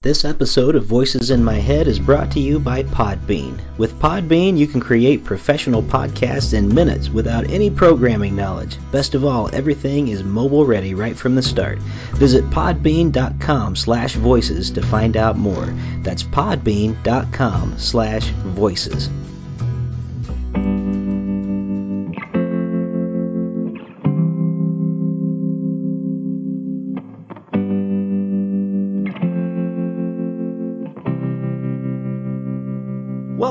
This episode of Voices in My Head is brought to you by Podbean. With Podbean, you can create professional podcasts in minutes without any programming knowledge. Best of all, everything is mobile ready right from the start. Visit podbean.com/voices to find out more. That's podbean.com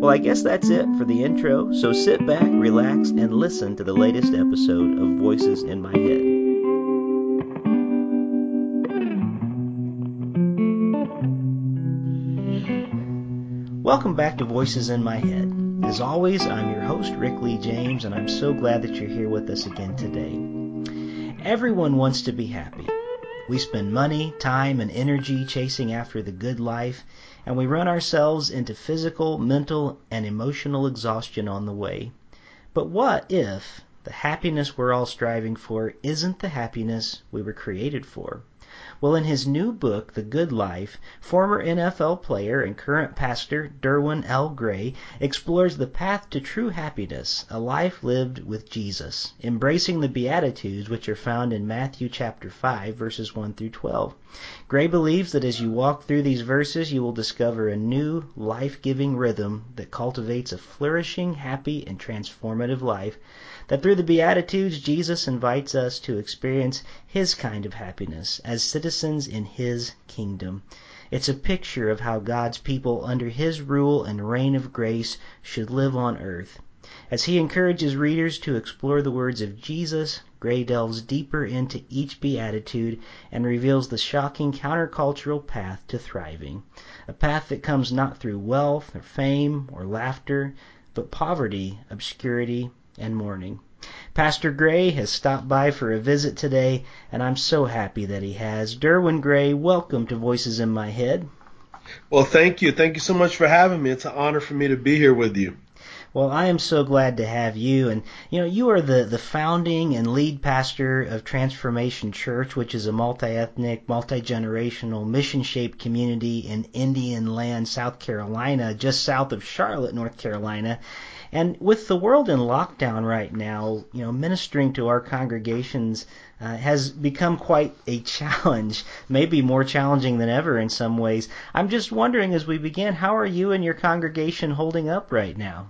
Well, I guess that's it for the intro, so sit back, relax, and listen to the latest episode of Voices in My Head. Welcome back to Voices in My Head. As always, I'm your host, Rick Lee James, and I'm so glad that you're here with us again today. Everyone wants to be happy. We spend money, time, and energy chasing after the good life, and we run ourselves into physical, mental, and emotional exhaustion on the way. But what if the happiness we're all striving for isn't the happiness we were created for? Well, in his new book, The Good Life, former NFL player and current pastor Derwin L. Gray explores the path to true happiness, a life lived with Jesus, embracing the Beatitudes which are found in Matthew chapter 5, verses 1 through 12. Gray believes that as you walk through these verses, you will discover a new, life giving rhythm that cultivates a flourishing, happy, and transformative life that through the Beatitudes, Jesus invites us to experience His kind of happiness as citizens in His kingdom. It's a picture of how God's people under His rule and reign of grace should live on earth. As he encourages readers to explore the words of Jesus, Gray delves deeper into each beatitude and reveals the shocking countercultural path to thriving. A path that comes not through wealth or fame or laughter, but poverty, obscurity, and mourning. Pastor Gray has stopped by for a visit today, and I'm so happy that he has. Derwin Gray, welcome to Voices in My Head. Well, thank you. Thank you so much for having me. It's an honor for me to be here with you. Well, I am so glad to have you. And, you know, you are the, the founding and lead pastor of Transformation Church, which is a multi ethnic, multi generational, mission shaped community in Indian Land, South Carolina, just south of Charlotte, North Carolina. And with the world in lockdown right now, you know, ministering to our congregations uh, has become quite a challenge, maybe more challenging than ever in some ways. I'm just wondering as we begin, how are you and your congregation holding up right now?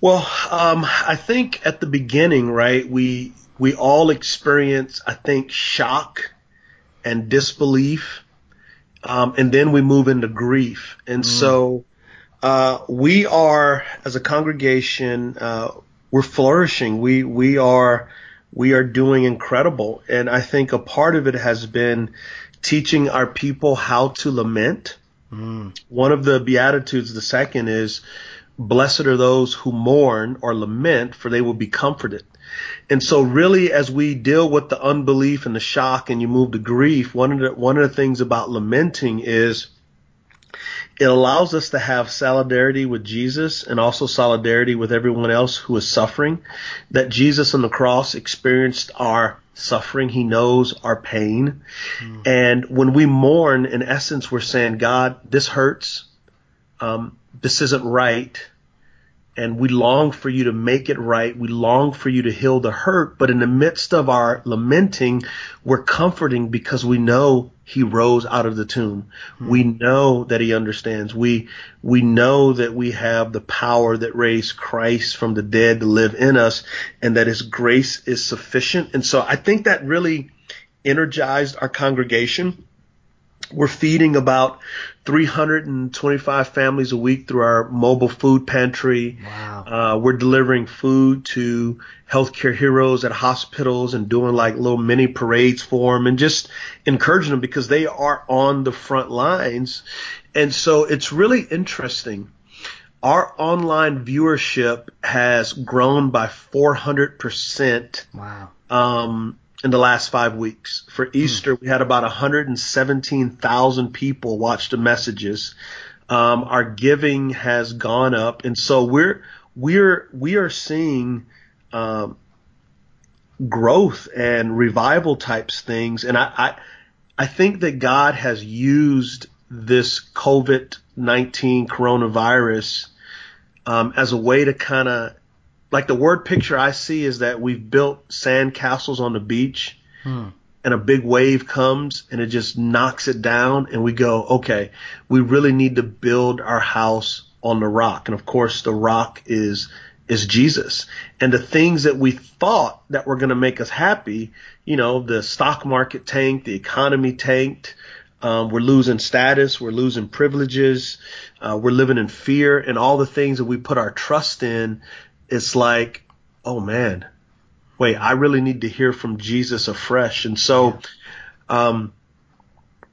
Well, um, I think at the beginning, right, we we all experience, I think, shock and disbelief, um, and then we move into grief. And mm. so uh, we are, as a congregation, uh, we're flourishing. We we are we are doing incredible, and I think a part of it has been teaching our people how to lament. Mm. One of the beatitudes, the second is, "Blessed are those who mourn or lament, for they will be comforted." And so really as we deal with the unbelief and the shock and you move to grief, one of the one of the things about lamenting is it allows us to have solidarity with Jesus and also solidarity with everyone else who is suffering. That Jesus on the cross experienced our suffering. He knows our pain. Mm. And when we mourn, in essence, we're saying, God, this hurts. Um, this isn't right. And we long for you to make it right. We long for you to heal the hurt. But in the midst of our lamenting, we're comforting because we know he rose out of the tomb. Mm-hmm. We know that he understands. We, we know that we have the power that raised Christ from the dead to live in us and that his grace is sufficient. And so I think that really energized our congregation. We're feeding about 325 families a week through our mobile food pantry. Wow. Uh, we're delivering food to healthcare heroes at hospitals and doing like little mini parades for them and just encouraging them because they are on the front lines. And so it's really interesting. Our online viewership has grown by 400%. Wow. Um, in the last five weeks. For Easter, we had about 117,000 people watch the messages. Um, our giving has gone up, and so we're we're we are seeing um, growth and revival types things, and I, I I think that God has used this COVID nineteen coronavirus um, as a way to kind of like the word picture I see is that we've built sand castles on the beach hmm. and a big wave comes and it just knocks it down and we go, okay, we really need to build our house on the rock. And of course the rock is is Jesus. And the things that we thought that were going to make us happy, you know, the stock market tanked, the economy tanked, um, we're losing status, we're losing privileges, uh, we're living in fear, and all the things that we put our trust in it's like, oh man, wait, I really need to hear from Jesus afresh. And so, um,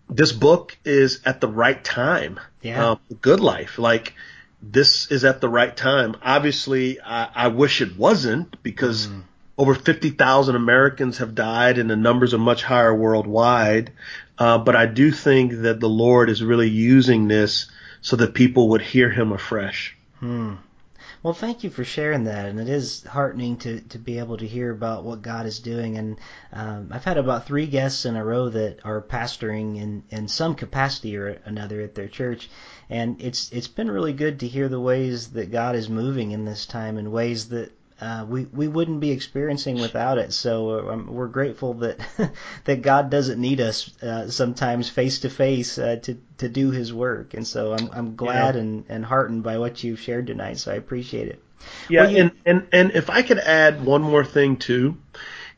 this book is at the right time. Yeah. Um, good life. Like this is at the right time. Obviously, I, I wish it wasn't because mm. over 50,000 Americans have died and the numbers are much higher worldwide. Uh, but I do think that the Lord is really using this so that people would hear him afresh. Hmm. Well, thank you for sharing that, and it is heartening to to be able to hear about what God is doing. And um, I've had about three guests in a row that are pastoring in in some capacity or another at their church, and it's it's been really good to hear the ways that God is moving in this time in ways that uh, we we wouldn't be experiencing without it. So um, we're grateful that that God doesn't need us uh, sometimes face to face to to do His work. And so I'm I'm glad yeah. and and heartened by what you've shared tonight. So I appreciate it. Yeah, well, you, and and and if I could add one more thing too,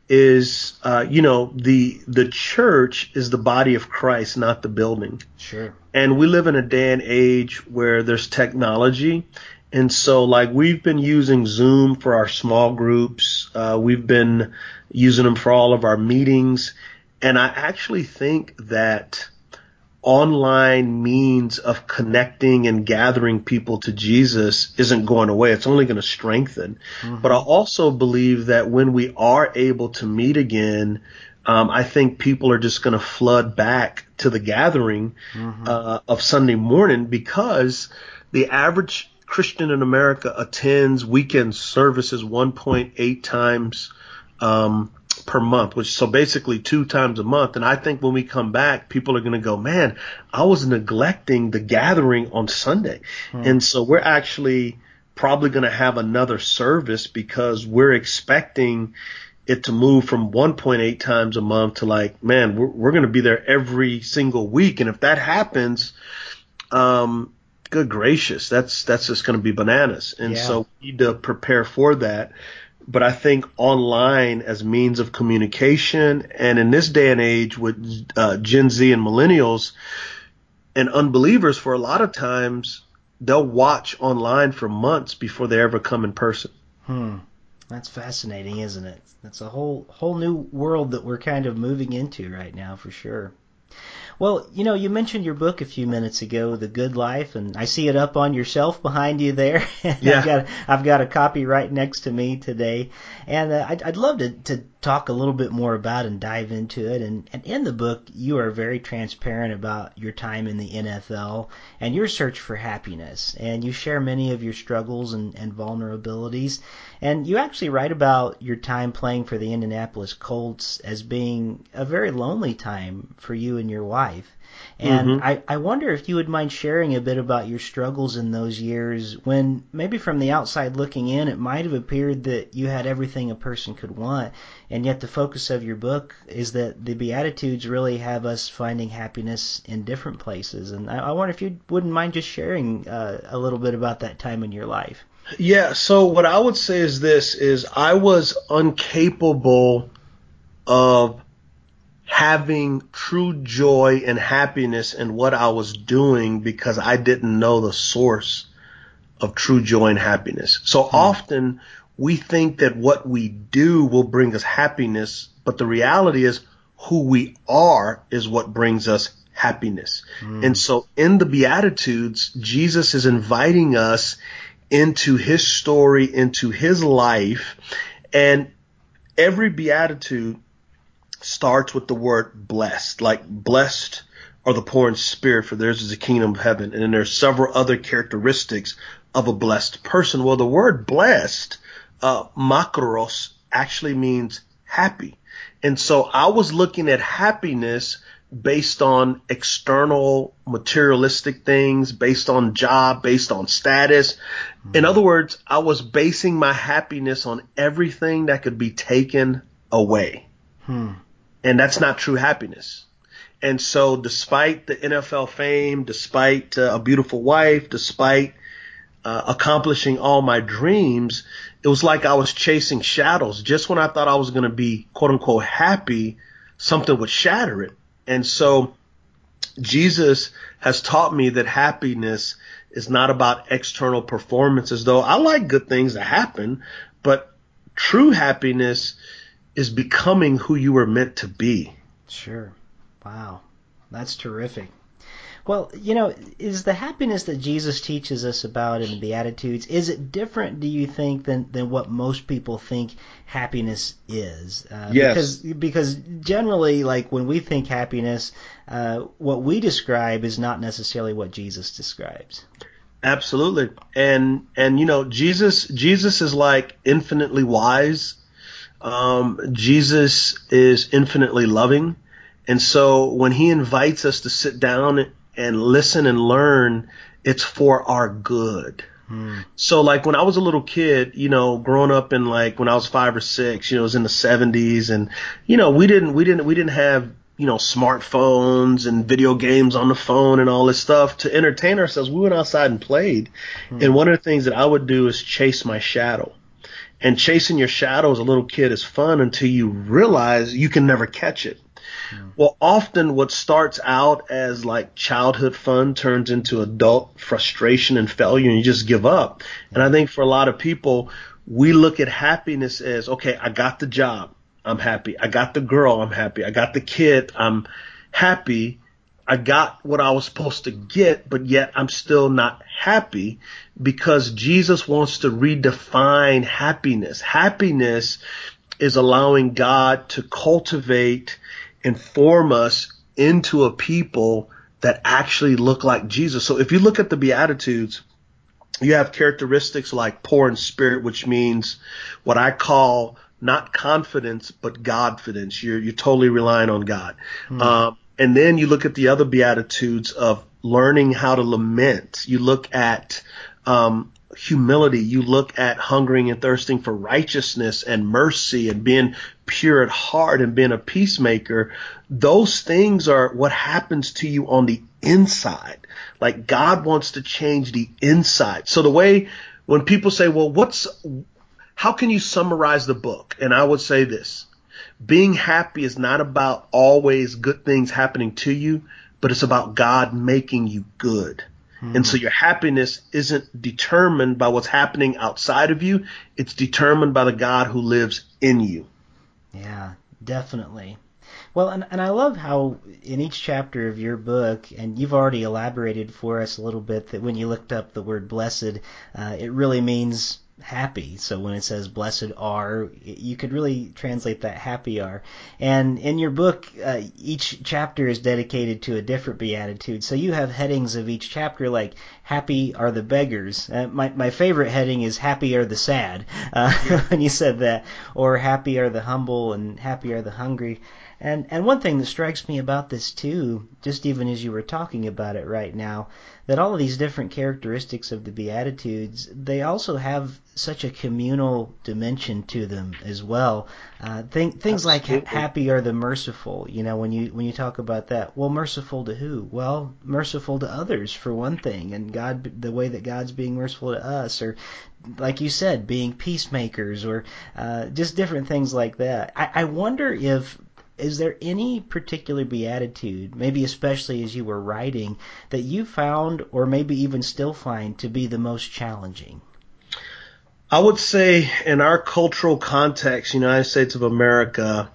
is uh, you know the the church is the body of Christ, not the building. Sure. And we live in a day and age where there's technology and so, like, we've been using Zoom for our small groups. Uh, we've been using them for all of our meetings. And I actually think that online means of connecting and gathering people to Jesus isn't going away. It's only going to strengthen. Mm-hmm. But I also believe that when we are able to meet again, um, I think people are just going to flood back to the gathering mm-hmm. uh, of Sunday morning because the average Christian in America attends weekend services 1.8 times um, per month, which so basically two times a month. And I think when we come back, people are going to go, man, I was neglecting the gathering on Sunday. Hmm. And so we're actually probably going to have another service because we're expecting it to move from 1.8 times a month to like, man, we're, we're going to be there every single week. And if that happens, um, good gracious, that's that's just going to be bananas. And yeah. so we need to prepare for that. But I think online as means of communication, and in this day and age with uh, Gen Z and millennials and unbelievers, for a lot of times they'll watch online for months before they ever come in person. Hmm. That's fascinating, isn't it? That's a whole whole new world that we're kind of moving into right now, for sure. Well, you know, you mentioned your book a few minutes ago, The Good Life, and I see it up on your shelf behind you there. yeah. I've got I've got a copy right next to me today, and uh, I'd, I'd love to to talk a little bit more about and dive into it. And, and in the book, you are very transparent about your time in the NFL and your search for happiness. And you share many of your struggles and, and vulnerabilities. And you actually write about your time playing for the Indianapolis Colts as being a very lonely time for you and your wife. And mm-hmm. I, I wonder if you would mind sharing a bit about your struggles in those years when maybe from the outside looking in, it might have appeared that you had everything a person could want. And yet the focus of your book is that the Beatitudes really have us finding happiness in different places. And I, I wonder if you wouldn't mind just sharing uh, a little bit about that time in your life. Yeah. So what I would say is this: is I was incapable of having true joy and happiness in what I was doing because I didn't know the source of true joy and happiness. So hmm. often we think that what we do will bring us happiness, but the reality is who we are is what brings us happiness. Hmm. And so in the Beatitudes, Jesus is inviting us into his story, into his life, and every Beatitude starts with the word blessed, like blessed are the poor in spirit, for theirs is the kingdom of heaven. And then there's several other characteristics of a blessed person. Well, the word blessed, uh, makarios, actually means happy. And so I was looking at happiness based on external materialistic things, based on job, based on status. Mm-hmm. In other words, I was basing my happiness on everything that could be taken away. Hmm. And that's not true happiness. And so despite the NFL fame, despite uh, a beautiful wife, despite uh, accomplishing all my dreams, it was like I was chasing shadows. Just when I thought I was going to be quote unquote happy, something would shatter it. And so Jesus has taught me that happiness is not about external performances, though I like good things that happen, but true happiness is becoming who you were meant to be. Sure. Wow. That's terrific. Well, you know, is the happiness that Jesus teaches us about in the Beatitudes, is it different, do you think, than, than what most people think happiness is? Uh, yes. Because, because generally, like, when we think happiness, uh, what we describe is not necessarily what Jesus describes. Absolutely. And, and, you know, Jesus, Jesus is like infinitely wise um, Jesus is infinitely loving. And so when he invites us to sit down and listen and learn, it's for our good. Hmm. So like when I was a little kid, you know, growing up in like when I was five or six, you know, it was in the seventies and, you know, we didn't, we didn't, we didn't have, you know, smartphones and video games on the phone and all this stuff to entertain ourselves. We went outside and played. Hmm. And one of the things that I would do is chase my shadow. And chasing your shadow as a little kid is fun until you realize you can never catch it. Hmm. Well, often what starts out as like childhood fun turns into adult frustration and failure and you just give up. And I think for a lot of people, we look at happiness as, okay, I got the job. I'm happy. I got the girl. I'm happy. I got the kid. I'm happy. I got what I was supposed to get, but yet I'm still not happy because Jesus wants to redefine happiness. Happiness is allowing God to cultivate and form us into a people that actually look like Jesus. So if you look at the Beatitudes, you have characteristics like poor in spirit, which means what I call not confidence, but Godfidence. You're, you're totally relying on God. Hmm. Um, and then you look at the other beatitudes of learning how to lament. You look at um, humility. You look at hungering and thirsting for righteousness and mercy and being pure at heart and being a peacemaker. Those things are what happens to you on the inside. Like God wants to change the inside. So the way when people say, well, what's, how can you summarize the book? And I would say this being happy is not about always good things happening to you, but it's about God making you good. Mm. And so your happiness isn't determined by what's happening outside of you. It's determined by the God who lives in you. Yeah, definitely. Well, and, and I love how in each chapter of your book, and you've already elaborated for us a little bit that when you looked up the word blessed, uh, it really means happy. So when it says blessed are, you could really translate that happy are. And in your book, uh, each chapter is dedicated to a different beatitude. So you have headings of each chapter like happy are the beggars. Uh, my my favorite heading is happy are the sad. Uh, when you said that, or happy are the humble and happy are the hungry. And and one thing that strikes me about this too, just even as you were talking about it right now, that all of these different characteristics of the Beatitudes, they also have such a communal dimension to them as well. Uh, th- things Absolutely. like happy are the merciful. You know, when you when you talk about that, well, merciful to who? Well, merciful to others for one thing, and God, the way that God's being merciful to us, or like you said, being peacemakers, or uh, just different things like that. I, I wonder if is there any particular beatitude, maybe especially as you were writing, that you found or maybe even still find to be the most challenging? I would say in our cultural context, United States of America,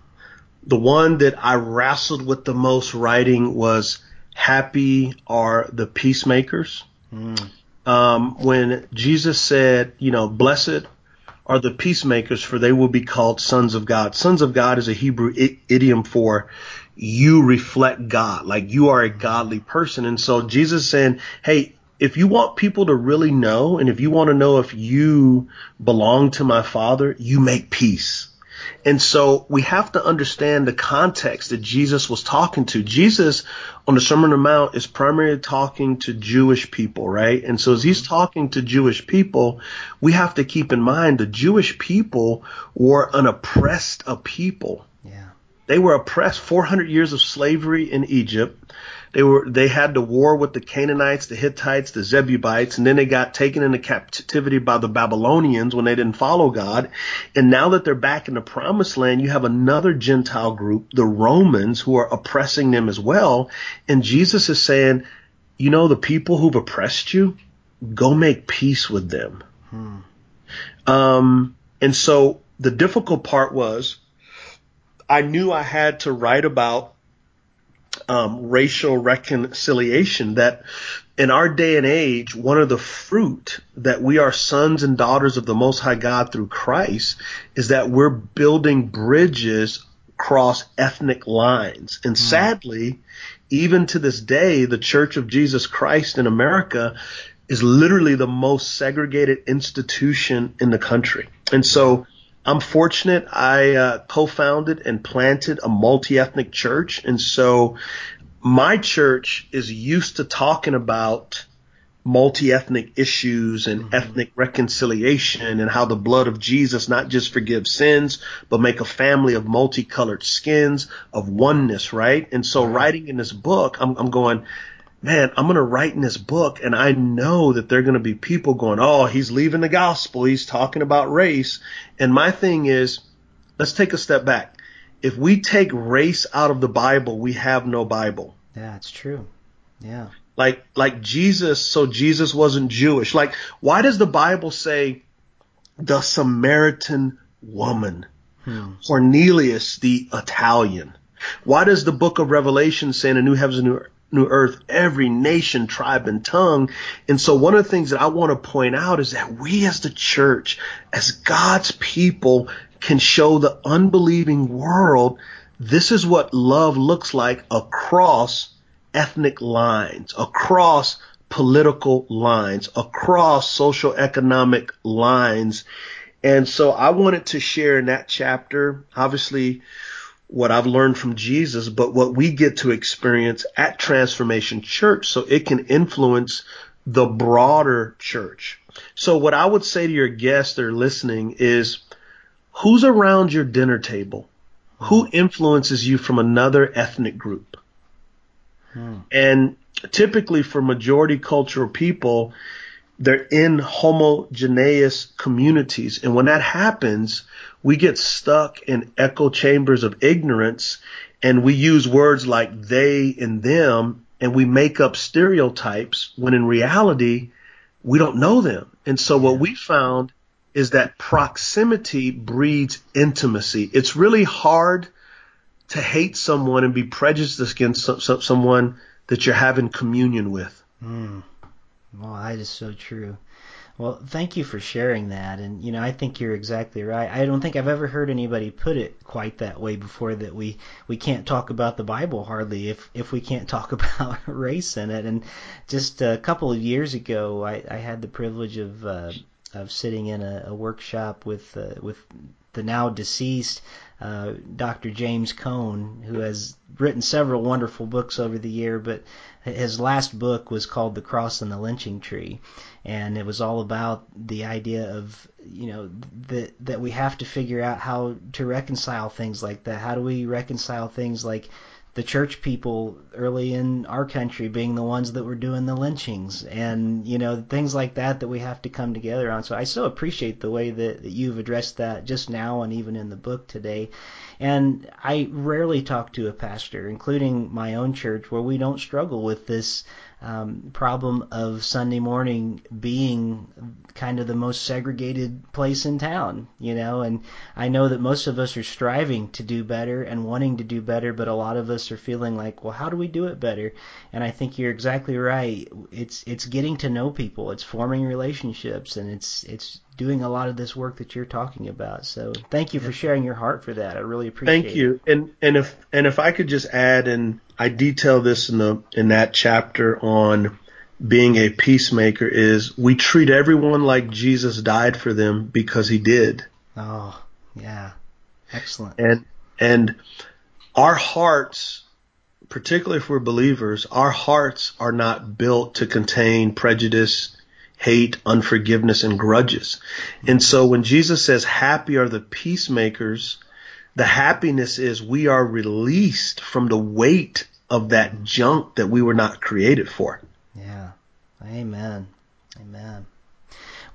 the one that I wrestled with the most writing was happy are the peacemakers. Mm. Um, when Jesus said, you know, blessed are the peacemakers, for they will be called sons of God. Sons of God is a Hebrew I- idiom for you reflect God, like you are a godly person. And so Jesus saying, hey, if you want people to really know, and if you want to know if you belong to my Father, you make peace. And so we have to understand the context that Jesus was talking to. Jesus on the Sermon on the Mount is primarily talking to Jewish people, right? And so as he's mm-hmm. talking to Jewish people, we have to keep in mind the Jewish people were an oppressed a people. Yeah. They were oppressed 400 years of slavery in Egypt. They were they had the war with the Canaanites, the Hittites, the Jebusites, and then they got taken into captivity by the Babylonians when they didn't follow God. And now that they're back in the promised land, you have another Gentile group, the Romans, who are oppressing them as well. And Jesus is saying, you know, the people who've oppressed you, go make peace with them. Hmm. Um, and so the difficult part was I knew I had to write about um, racial reconciliation that in our day and age, one of the fruit that we are sons and daughters of the Most High God through Christ is that we're building bridges across ethnic lines. And mm. sadly, even to this day, the Church of Jesus Christ in America is literally the most segregated institution in the country. And so I'm fortunate. I uh, co-founded and planted a multi-ethnic church, and so my church is used to talking about multi-ethnic issues and mm-hmm. ethnic reconciliation and how the blood of Jesus not just forgives sins, but make a family of multicolored skins of oneness, right? And so writing in this book, I'm, I'm going, man, I'm going to write in this book and I know that there are going to be people going, oh, he's leaving the gospel. He's talking about race. And my thing is, let's take a step back. If we take race out of the Bible, we have no Bible. Yeah, it's true. Yeah. Like, like Jesus, so Jesus wasn't Jewish. Like, why does the Bible say the Samaritan woman? Hmm. Cornelius, the Italian. Why does the book of Revelation say in a new heavens and new new earth, every nation, tribe, and tongue. And so one of the things that I want to point out is that we as the church, as God's people, can show the unbelieving world this is what love looks like across ethnic lines, across political lines, across social economic lines. And so I wanted to share in that chapter, obviously, what I've learned from Jesus, but what we get to experience at Transformation Church so it can influence the broader church. So what I would say to your guests that are listening is who's around your dinner table? Who influences you from another ethnic group? Hmm. And typically for majority cultural people, they're in homogeneous communities. And when that happens, we get stuck in echo chambers of ignorance and we use words like they and them and we make up stereotypes when in reality we don't know them. And so what we found is that proximity breeds intimacy. It's really hard to hate someone and be prejudiced against someone that you're having communion with. Mm. Well, that is so true. Well, thank you for sharing that. And, you know, I think you're exactly right. I don't think I've ever heard anybody put it quite that way before that we, we can't talk about the Bible hardly if, if we can't talk about race in it. And just a couple of years ago, I, I had the privilege of uh, of sitting in a, a workshop with uh, with the now deceased uh, Dr. James Cone, who has written several wonderful books over the year, but his last book was called The Cross and the Lynching Tree, and it was all about the idea of you know that that we have to figure out how to reconcile things like that. How do we reconcile things like the church people early in our country being the ones that were doing the lynchings and you know things like that that we have to come together on. So i so appreciate the way that, that you've addressed that just now and even in the book today. And i rarely talk to a pastor including my own church where we don't struggle with this um, problem of Sunday morning being kind of the most segregated place in town, you know. And I know that most of us are striving to do better and wanting to do better, but a lot of us are feeling like, well, how do we do it better? And I think you're exactly right. It's it's getting to know people, it's forming relationships, and it's it's doing a lot of this work that you're talking about. So thank you for sharing your heart for that. I really appreciate it. Thank you. It. And and if and if I could just add and I detail this in the in that chapter on being a peacemaker is we treat everyone like Jesus died for them because he did. Oh, yeah. Excellent. And and our hearts particularly if we're believers, our hearts are not built to contain prejudice hate, unforgiveness, and grudges. And so when Jesus says, happy are the peacemakers, the happiness is we are released from the weight of that junk that we were not created for. Yeah. Amen. Amen.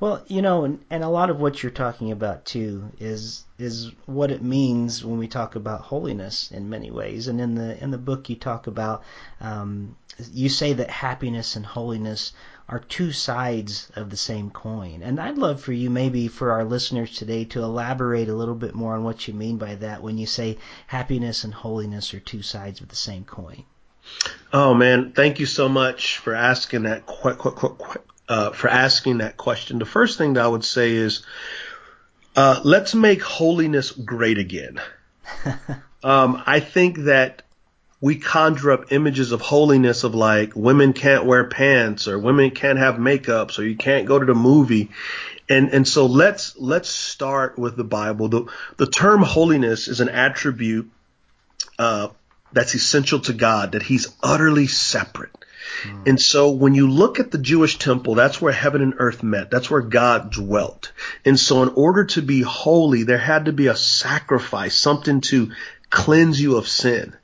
Well, you know, and, and a lot of what you're talking about too is is what it means when we talk about holiness in many ways. And in the in the book, you talk about um, you say that happiness and holiness are two sides of the same coin. And I'd love for you, maybe for our listeners today, to elaborate a little bit more on what you mean by that when you say happiness and holiness are two sides of the same coin. Oh man, thank you so much for asking that qu- qu- qu- uh, for asking that question. The first thing that I would say is, uh, let's make holiness great again. um, I think that we conjure up images of holiness of like women can't wear pants or women can't have makeup, so you can't go to the movie. And and so let's let's start with the Bible. The the term holiness is an attribute uh, that's essential to God, that He's utterly separate. Mm. And so when you look at the Jewish temple, that's where heaven and earth met. That's where God dwelt. And so in order to be holy, there had to be a sacrifice, something to cleanse you of sin.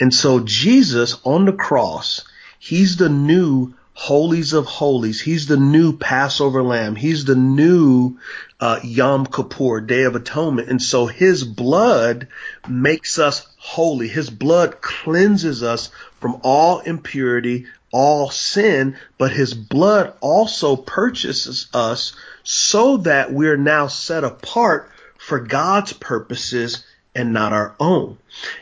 And so Jesus on the cross, he's the new holies of holies. He's the new Passover lamb. He's the new uh, Yom Kippur, Day of Atonement. And so his blood makes us holy. His blood cleanses us from all impurity, all sin, but his blood also purchases us so that we're now set apart for God's purposes and not our own.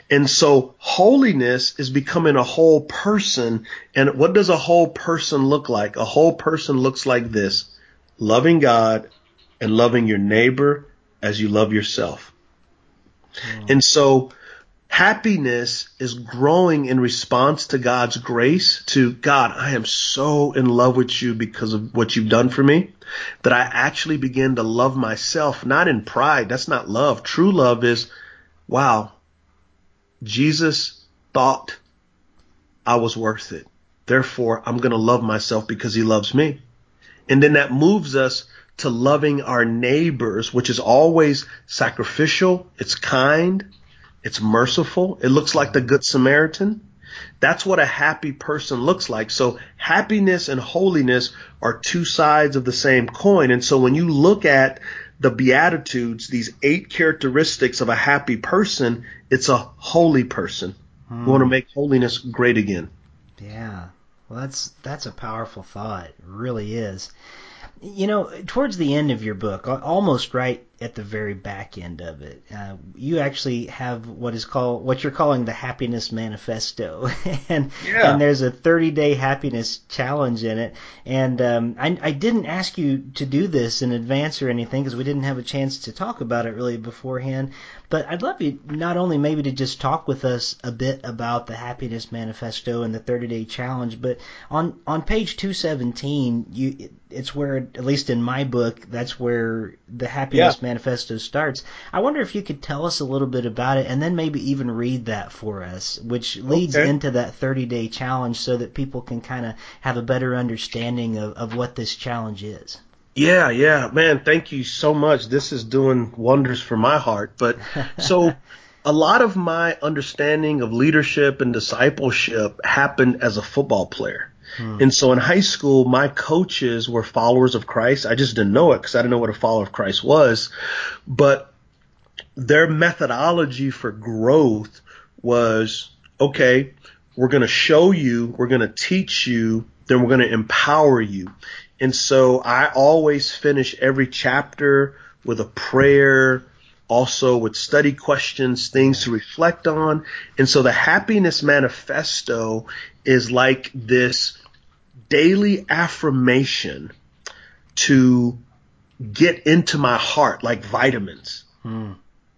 And so holiness is becoming a whole person. And what does a whole person look like? A whole person looks like this loving God and loving your neighbor as you love yourself. Mm. And so happiness is growing in response to God's grace to God, I am so in love with you because of what you've done for me that I actually begin to love myself, not in pride. That's not love. True love is wow, Jesus thought I was worth it. Therefore, I'm going to love myself because he loves me. And then that moves us to loving our neighbors, which is always sacrificial. It's kind. It's merciful. It looks like the good Samaritan. That's what a happy person looks like. So happiness and holiness are two sides of the same coin. And so when you look at the Beatitudes, these eight characteristics of a happy person, it's a holy person. Hmm. We want to make holiness great again. Yeah. Well, that's that's a powerful thought. It really is. You know, towards the end of your book, almost right at the very back end of it. Uh, you actually have what is called what you're calling the happiness manifesto, and yeah. and there's a 30 day happiness challenge in it. And um, I, I didn't ask you to do this in advance or anything because we didn't have a chance to talk about it really beforehand. But I'd love you not only maybe to just talk with us a bit about the happiness manifesto and the 30 day challenge, but on on page 217, you it's where at least in my book that's where the happiness yeah. manifesto starts. I wonder if you could tell us a little bit about it and then maybe even read that for us, which leads okay. into that 30 day challenge so that people can kind of have a better understanding of, of what this challenge is. Yeah, yeah, man, thank you so much. This is doing wonders for my heart. But so a lot of my understanding of leadership and discipleship happened as a football player. Hmm. And so in high school, my coaches were followers of Christ. I just didn't know it because I didn't know what a follower of Christ was. But their methodology for growth was okay, we're going to show you, we're going to teach you, then we're going to empower you. And so I always finish every chapter with a prayer, also with study questions, things to reflect on. And so the happiness manifesto is like this daily affirmation to get into my heart like vitamins. Hmm.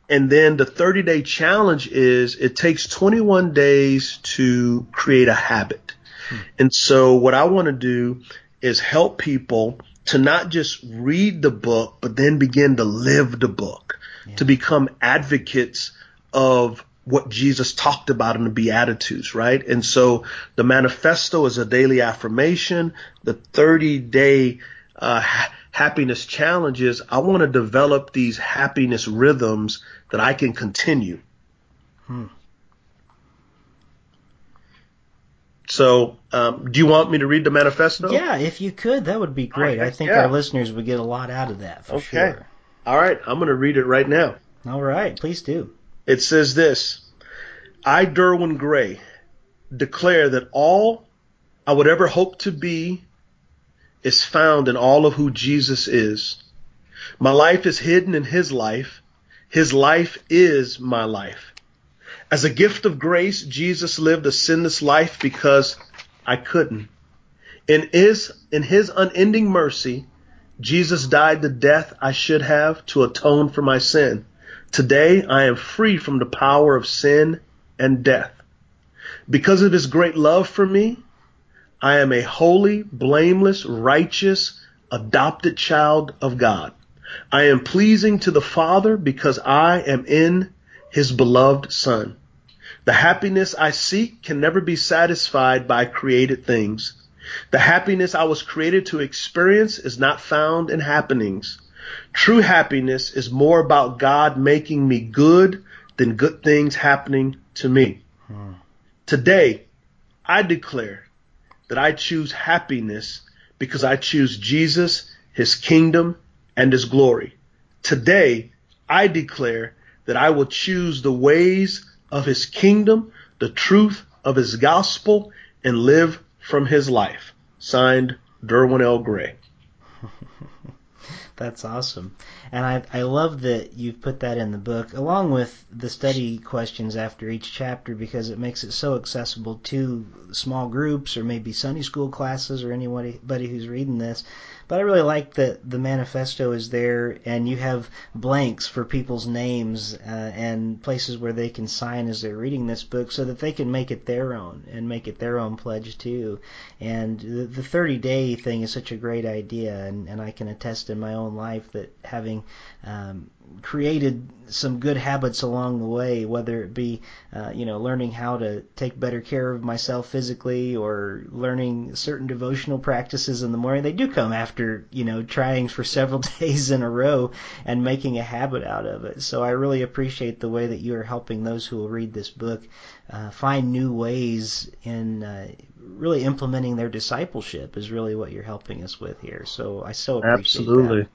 And then the 30 day challenge is it takes 21 days to create a habit. Hmm. And so what I want to do is help people to not just read the book, but then begin to live the book, yeah. to become advocates of what Jesus talked about in the Beatitudes, right? And so the manifesto is a daily affirmation. The 30 day uh, ha- happiness challenges. I want to develop these happiness rhythms that I can continue. Hmm. So, um, do you want me to read the manifesto? Yeah, if you could, that would be great. Right, I think yeah. our listeners would get a lot out of that for okay. sure. All right, I'm going to read it right now. All right, please do. It says this I, Derwin Gray, declare that all I would ever hope to be is found in all of who Jesus is. My life is hidden in His life. His life is my life. As a gift of grace, Jesus lived a sinless life because I couldn't. In his, in his unending mercy, Jesus died the death I should have to atone for my sin. Today I am free from the power of sin and death. Because of his great love for me, I am a holy, blameless, righteous, adopted child of God. I am pleasing to the Father because I am in his beloved Son. The happiness I seek can never be satisfied by created things. The happiness I was created to experience is not found in happenings. True happiness is more about God making me good than good things happening to me. Hmm. Today, I declare that I choose happiness because I choose Jesus, His kingdom, and His glory. Today, I declare that I will choose the ways of his kingdom, the truth of his gospel, and live from his life. Signed, Derwin L. Gray. That's awesome. And I, I love that you've put that in the book, along with the study questions after each chapter, because it makes it so accessible to small groups or maybe Sunday school classes or anybody who's reading this. But I really like that the manifesto is there, and you have blanks for people's names uh, and places where they can sign as they're reading this book, so that they can make it their own and make it their own pledge too. And the, the 30 day thing is such a great idea, and, and I can attest in my own life that having um, created some good habits along the way, whether it be, uh, you know, learning how to take better care of myself physically or learning certain devotional practices in the morning. They do come after, you know, trying for several days in a row and making a habit out of it. So I really appreciate the way that you are helping those who will read this book uh, find new ways in uh, really implementing their discipleship is really what you're helping us with here. So I so appreciate Absolutely. that.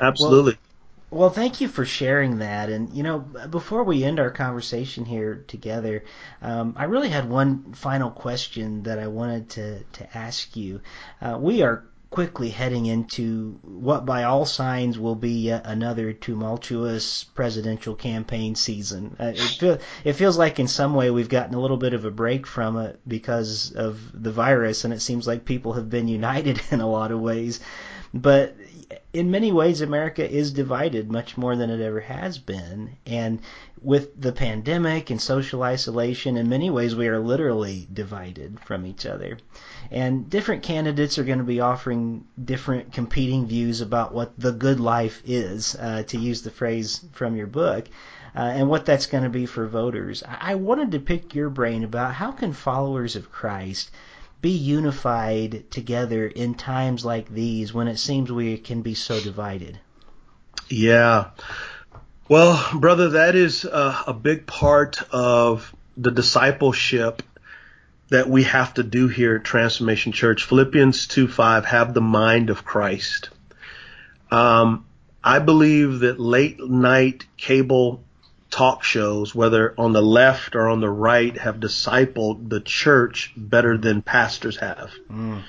Absolutely. Well, well, thank you for sharing that. And you know, before we end our conversation here together, um, I really had one final question that I wanted to to ask you. Uh, we are quickly heading into what, by all signs, will be yet another tumultuous presidential campaign season. Uh, it, feel, it feels like, in some way, we've gotten a little bit of a break from it because of the virus, and it seems like people have been united in a lot of ways. But in many ways, America is divided much more than it ever has been. And with the pandemic and social isolation, in many ways, we are literally divided from each other. And different candidates are going to be offering different competing views about what the good life is, uh, to use the phrase from your book. Uh, and what that's going to be for voters. I wanted to pick your brain about how can followers of Christ be unified together in times like these when it seems we can be so divided? Yeah. Well, brother, that is a, big part of the discipleship that we have to do here at Transformation Church. Philippians 2 5, have the mind of Christ. Um, I believe that late night cable talk shows, whether on the left or on the right, have discipled the church better than pastors have. Mm.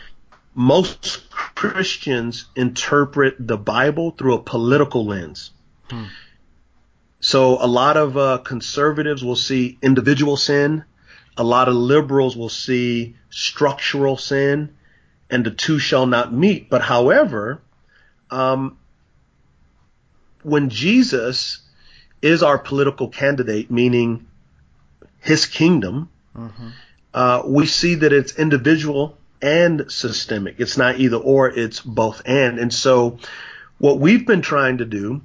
Most Christians interpret the Bible through a political lens. Mm. So a lot of uh, conservatives will see individual sin. A lot of liberals will see structural sin, and the two shall not meet. But however, um, when Jesus is our political candidate, meaning his kingdom, mm-hmm. uh, we see that it's individual and systemic. It's not either or, it's both and. And so what we've been trying to do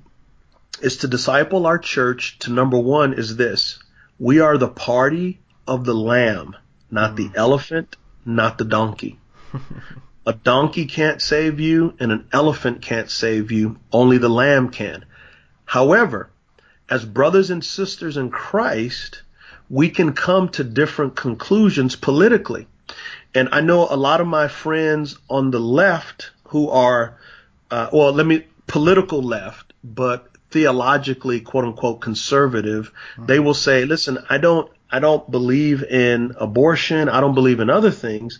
is to disciple our church to number one is this. We are the party of the lamb, not mm. the elephant, not the donkey. a donkey can't save you and an elephant can't save you. Only the lamb can. However, as brothers and sisters in Christ, we can come to different conclusions politically. And I know a lot of my friends on the left who are, uh, well, let me, political left, but theologically, quote unquote, conservative, mm-hmm. they will say, listen, I don't, I don't believe in abortion. I don't believe in other things,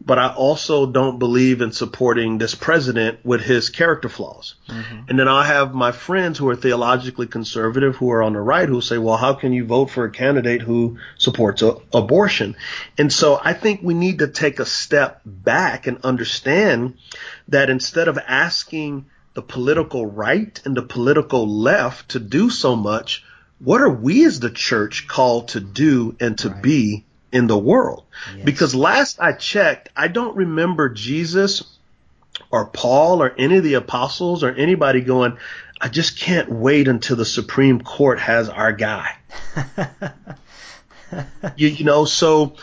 but I also don't believe in supporting this president with his character flaws. Mm-hmm. And then I have my friends who are theologically conservative who are on the right who say, well, how can you vote for a candidate who supports a- abortion? And so I think we need to take a step back and understand that instead of asking the political right and the political left to do so much, what are we as the church called to do and to right. be in the world. Yes. Because last I checked, I don't remember Jesus or Paul or any of the apostles or anybody going, I just can't wait until the Supreme Court has our guy. you, you know, so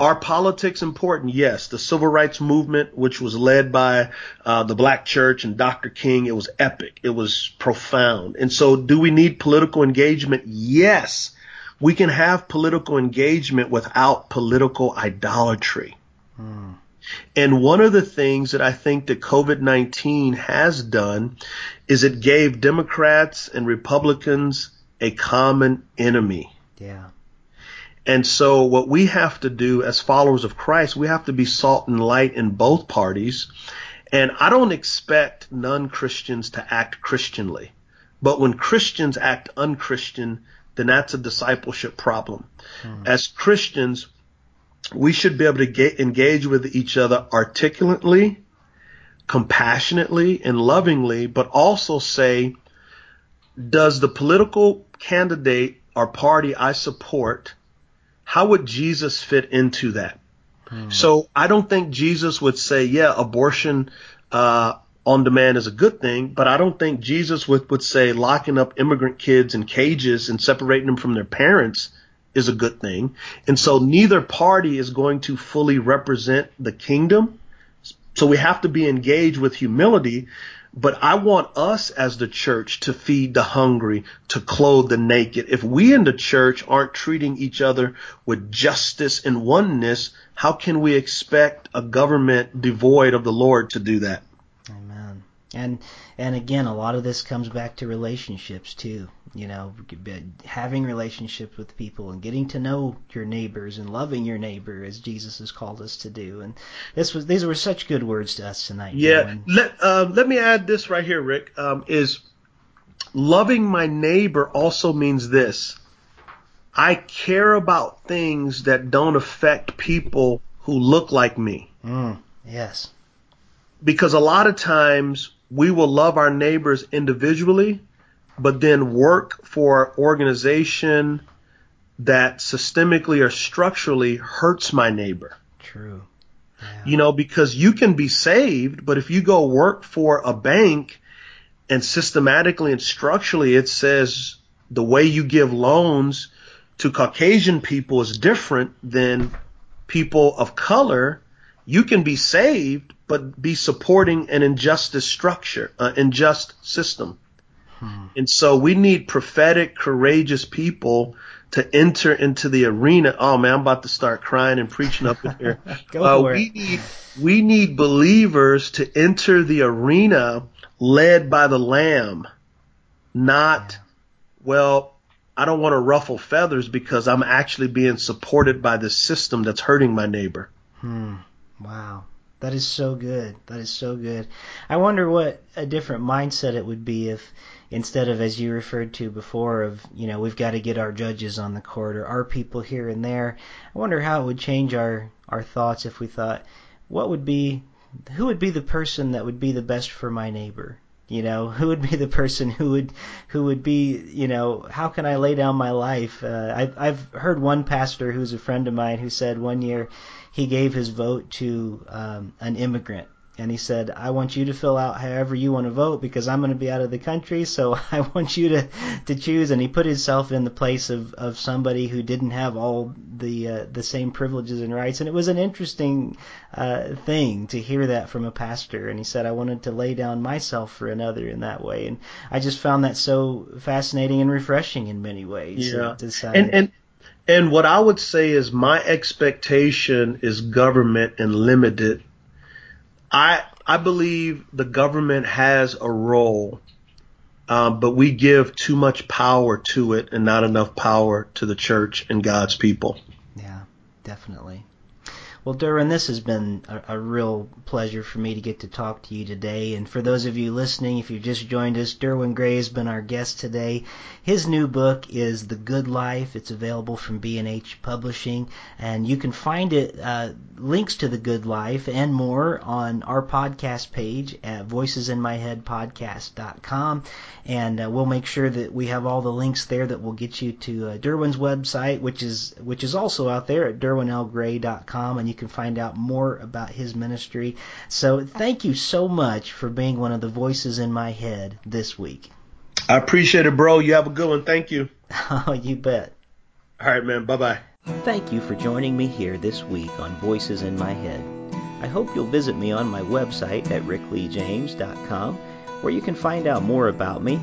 are politics important? Yes. The civil rights movement, which was led by uh, the black church and Dr. King, it was epic. It was profound. And so do we need political engagement? Yes we can have political engagement without political idolatry. And one of the things that I think that COVID-19 has done is it gave Democrats and Republicans a common enemy. Yeah. And so what we have to do as followers of Christ, we have to be salt and light in both parties. And I don't expect non-Christians to act Christianly. But when Christians act unchristian, then that's a discipleship problem. Hmm. As Christians, we should be able to get, engage with each other articulately, compassionately, and lovingly, but also say, does the political candidate or party I support, how would Jesus fit into that? Hmm. So I don't think Jesus would say, yeah, abortion, uh, on demand is a good thing, but I don't think Jesus would, would say locking up immigrant kids in cages and separating them from their parents is a good thing. And so neither party is going to fully represent the kingdom. So we have to be engaged with humility. But I want us as the church to feed the hungry, to clothe the naked. If we in the church aren't treating each other with justice and oneness, how can we expect a government devoid of the Lord to do that? And and again, a lot of this comes back to relationships too. You know, having relationships with people and getting to know your neighbors and loving your neighbor as Jesus has called us to do. And this was these were such good words to us tonight. Yeah. Let uh, let me add this right here, Rick. Um, is loving my neighbor also means this. I care about things that don't affect people who look like me. Mm, yes. Because a lot of times we will love our neighbors individually, but then work for an organization that systemically or structurally hurts my neighbor. True. Yeah. You know, because you can be saved, but if you go work for a bank and systematically and structurally it says the way you give loans to Caucasian people is different than people of color, you can be saved, but be supporting an injustice structure, an unjust system. Hmm. And so we need prophetic, courageous people to enter into the arena. Oh man, I'm about to start crying and preaching up in here. Go uh, for we it. need we need believers to enter the arena led by the Lamb, not yeah. well. I don't want to ruffle feathers because I'm actually being supported by the system that's hurting my neighbor. Hmm. Wow. That is so good. That is so good. I wonder what a different mindset it would be if instead of as you referred to before of, you know, we've got to get our judges on the court or our people here and there. I wonder how it would change our our thoughts if we thought what would be who would be the person that would be the best for my neighbor? You know, who would be the person who would who would be, you know, how can I lay down my life? Uh, I've I've heard one pastor who's a friend of mine who said one year he gave his vote to um, an immigrant. And he said, I want you to fill out however you want to vote because I'm going to be out of the country, so I want you to, to choose. And he put himself in the place of, of somebody who didn't have all the uh, the same privileges and rights. And it was an interesting uh, thing to hear that from a pastor. And he said, I wanted to lay down myself for another in that way. And I just found that so fascinating and refreshing in many ways. Yeah. And, and and what I would say is my expectation is government and limited. I I believe the government has a role, um, but we give too much power to it and not enough power to the church and God's people. Yeah, definitely. Well, Derwin, this has been a, a, real pleasure for me to get to talk to you today. And for those of you listening, if you've just joined us, Derwin Gray has been our guest today. His new book is The Good Life. It's available from B&H Publishing, and you can find it uh, links to The Good Life and more on our podcast page at voicesinmyheadpodcast.com. And uh, we'll make sure that we have all the links there that will get you to uh, Derwin's website, which is which is also out there at derwinlgray.com, and you can find out more about his ministry. So thank you so much for being one of the voices in my head this week. I appreciate it, bro. You have a good one. Thank you. Oh, you bet. All right, man. Bye bye. Thank you for joining me here this week on Voices in My Head. I hope you'll visit me on my website at rickleejames.com where you can find out more about me,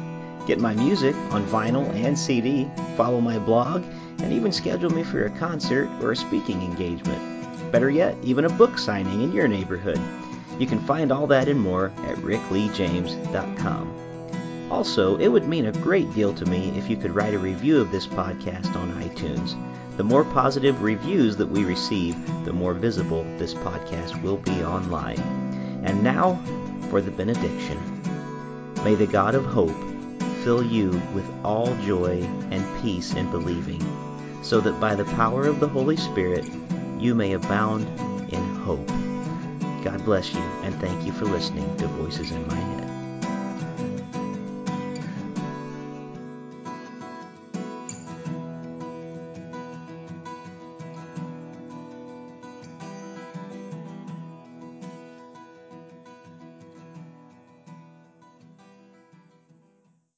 get my music on vinyl and CD, follow my blog, and even schedule me for a concert or a speaking engagement. Better yet, even a book signing in your neighborhood. You can find all that and more at rickleejames.com. Also, it would mean a great deal to me if you could write a review of this podcast on iTunes. The more positive reviews that we receive, the more visible this podcast will be online. And now for the benediction. May the God of hope fill you with all joy and peace in believing, so that by the power of the Holy Spirit you may abound in hope. God bless you, and thank you for listening to Voices in My Head.